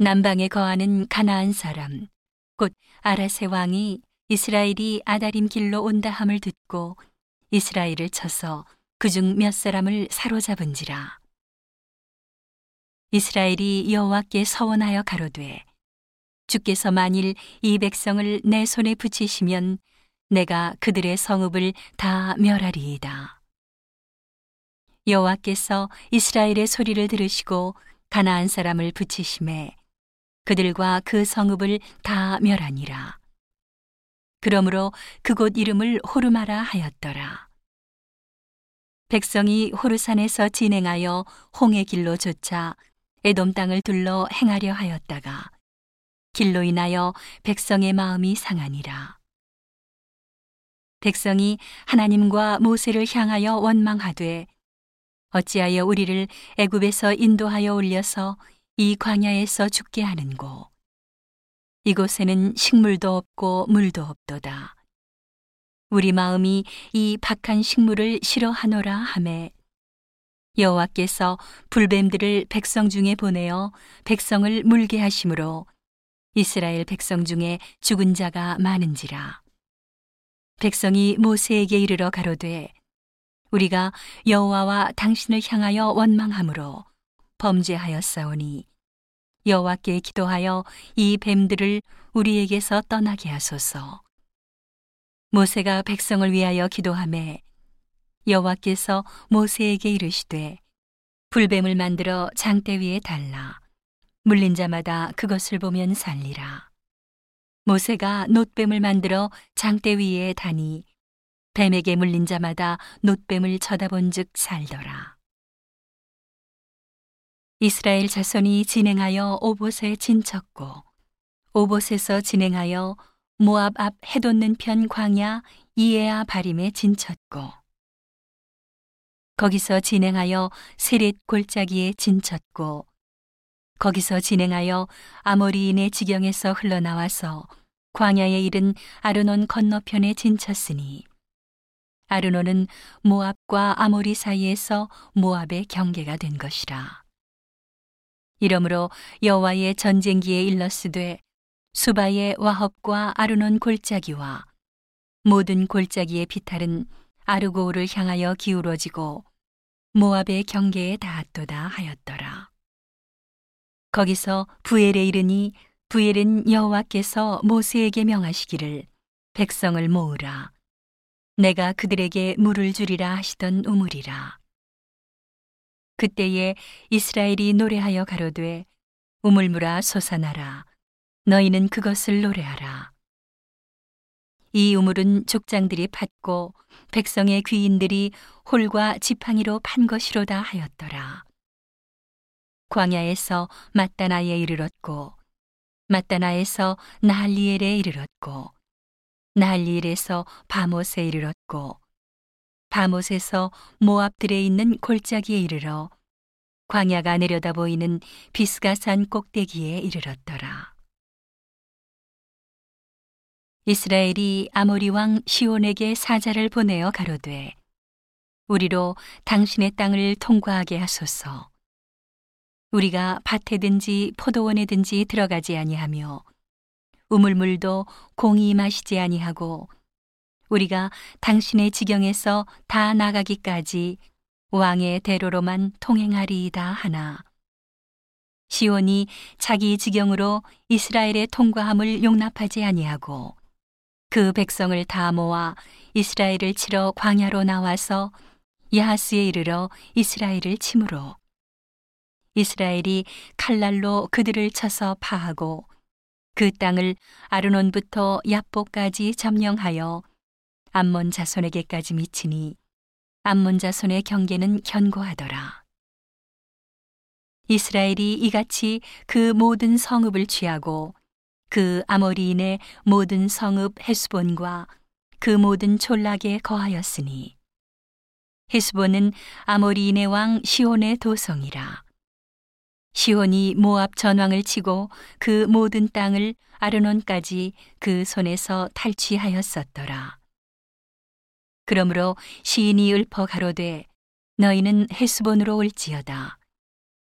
남방에 거하는 가나안 사람 곧 아라세 왕이 이스라엘이 아다림 길로 온다 함을 듣고 이스라엘을 쳐서 그 중 몇 사람을 사로잡은지라 이스라엘이 여호와께 서원하여 가로되 주께서 만일 이 백성을 내 손에 붙이시면 내가 그들의 성읍을 다 멸하리이다. 여호와께서 이스라엘의 소리를 들으시고 가나안 사람을 붙이심에 그들과 그 성읍을 다 멸하니라. 그러므로 그곳 이름을 호르마라 하였더라. 백성이 호르산에서 진행하여 홍해 길로 쫓아 에돔 땅을 둘러 행하려 하였다가 길로 인하여 백성의 마음이 상하니라. 백성이 하나님과 모세를 향하여 원망하되 어찌하여 우리를 애굽에서 인도하여 올려서 이 광야에서 죽게 하는고 이곳에는 식물도 없고 물도 없도다. 우리 마음이 이 박한 식물을 싫어하노라 하매 여호와께서 불뱀들을 백성 중에 보내어 백성을 물게 하심으로 이스라엘 백성 중에 죽은 자가 많은지라 백성이 모세에게 이르러 가로되 우리가 여호와와 당신을 향하여 원망함으로 범죄하였사오니 여호와께 기도하여 이 뱀들을 우리에게서 떠나게 하소서. 모세가 백성을 위하여 기도함에 여호와께서 모세에게 이르시되 불뱀을 만들어 장대 위에 달라 물린 자마다 그것을 보면 살리라. 모세가 놋뱀을 만들어 장대 위에 다니 뱀에게 물린 자마다 놋뱀을 쳐다본즉 살더라. 이스라엘 자손이 진행하여 오봇에 진쳤고 오봇에서 진행하여 모압 앞 해돋는 편 광야 이에아 바림에 진쳤고 거기서 진행하여 세렛 골짜기에 진쳤고 거기서 진행하여 아모리인의 지경에서 흘러나와서 광야에 이른 아르논 건너편에 진쳤으니 아르논은 모압과 아모리 사이에서 모압의 경계가 된 것이라. 이러므로 여호와의 전쟁기에 일렀으되 수바의 와합과 아르논 골짜기와 모든 골짜기의 비탈은 아르고우를 향하여 기울어지고 모압의 경계에 닿았도다 하였더라. 거기서 부엘에 이르니 부엘은 여호와께서 모세에게 명하시기를 백성을 모으라. 내가 그들에게 물을 주리라 하시던 우물이라. 그때에 이스라엘이 노래하여 가로되 우물물아 솟아나라. 너희는 그것을 노래하라. 이 우물은 족장들이 팠고 백성의 귀인들이 홀과 지팡이로 판 것이로다 하였더라. 광야에서 마따나에 이르렀고 마따나에서 나할리엘에 이르렀고 나할리엘에서 바못에 이르렀고 바못에서 모압들에 있는 골짜기에 이르러 광야가 내려다 보이는 비스가산 꼭대기에 이르렀더라. 이스라엘이 아모리 왕 시온에게 사자를 보내어 가로되 우리로 당신의 땅을 통과하게 하소서. 우리가 밭에든지 포도원에든지 들어가지 아니하며 우물물도 공이 마시지 아니하고 우리가 당신의 지경에서 다 나가기까지 왕의 대로로만 통행하리이다 하나. 시온이 자기 지경으로 이스라엘의 통과함을 용납하지 아니하고 그 백성을 다 모아 이스라엘을 치러 광야로 나와서 야하스에 이르러 이스라엘을 치므로 이스라엘이 칼날로 그들을 쳐서 파하고 그 땅을 아르논부터 야보까지 점령하여 암몬 자손에게까지 미치니 암몬 자손의 경계는 견고하더라. 이스라엘이 이같이 그 모든 성읍을 취하고 그 아모리인의 모든 성읍 헤스본과 그 모든 촌락에 거하였으니 헤스본은 아모리인의 왕 시온의 도성이라. 시온이 모압 전왕을 치고 그 모든 땅을 아르논까지 그 손에서 탈취하였었더라. 그러므로 시인이 읊어 가로되 너희는 헤스본으로 올지어다.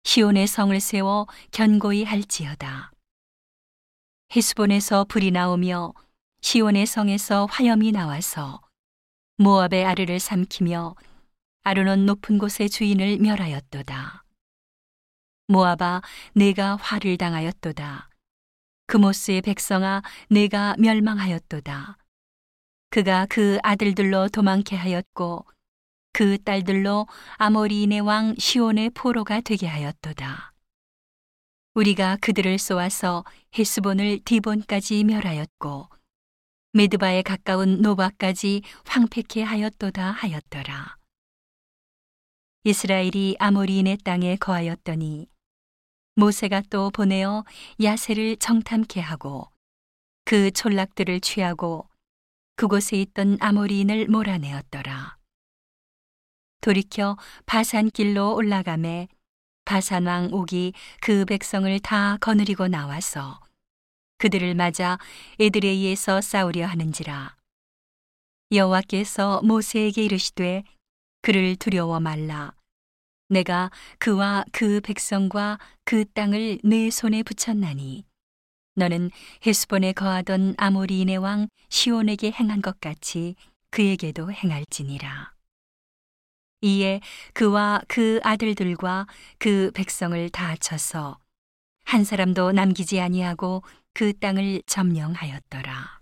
시온의 성을 세워 견고히 할지어다. 헤스본에서 불이 나오며 시온의 성에서 화염이 나와서 모압의 아르를 삼키며 아르논 높은 곳의 주인을 멸하였도다. 모압아 내가 화를 당하였도다. 그모스의 백성아 내가 멸망하였도다. 그가 그 아들들로 도망케 하였고 그 딸들로 아모리인의 왕 시온의 포로가 되게 하였도다. 우리가 그들을 쏘아서 헤스본을 디본까지 멸하였고 메드바에 가까운 노바까지 황폐케 하였도다 하였더라. 이스라엘이 아모리인의 땅에 거하였더니 모세가 또 보내어 야세를 정탐케 하고 그 촌락들을 취하고 그곳에 있던 아모리인을 몰아내었더라. 돌이켜 바산길로 올라가매 바산왕 옥이 그 백성을 다 거느리고 나와서 그들을 맞아 에드레이에서 싸우려 하는지라 여호와께서 모세에게 이르시되 그를 두려워 말라 내가 그와 그 백성과 그 땅을 내 손에 붙였나니 너는 헤스본에 거하던 아모리인의 왕 시온에게 행한 것 같이 그에게도 행할지니라. 이에 그와 그 아들들과 그 백성을 다 쳐서 한 사람도 남기지 아니하고 그 땅을 점령하였더라.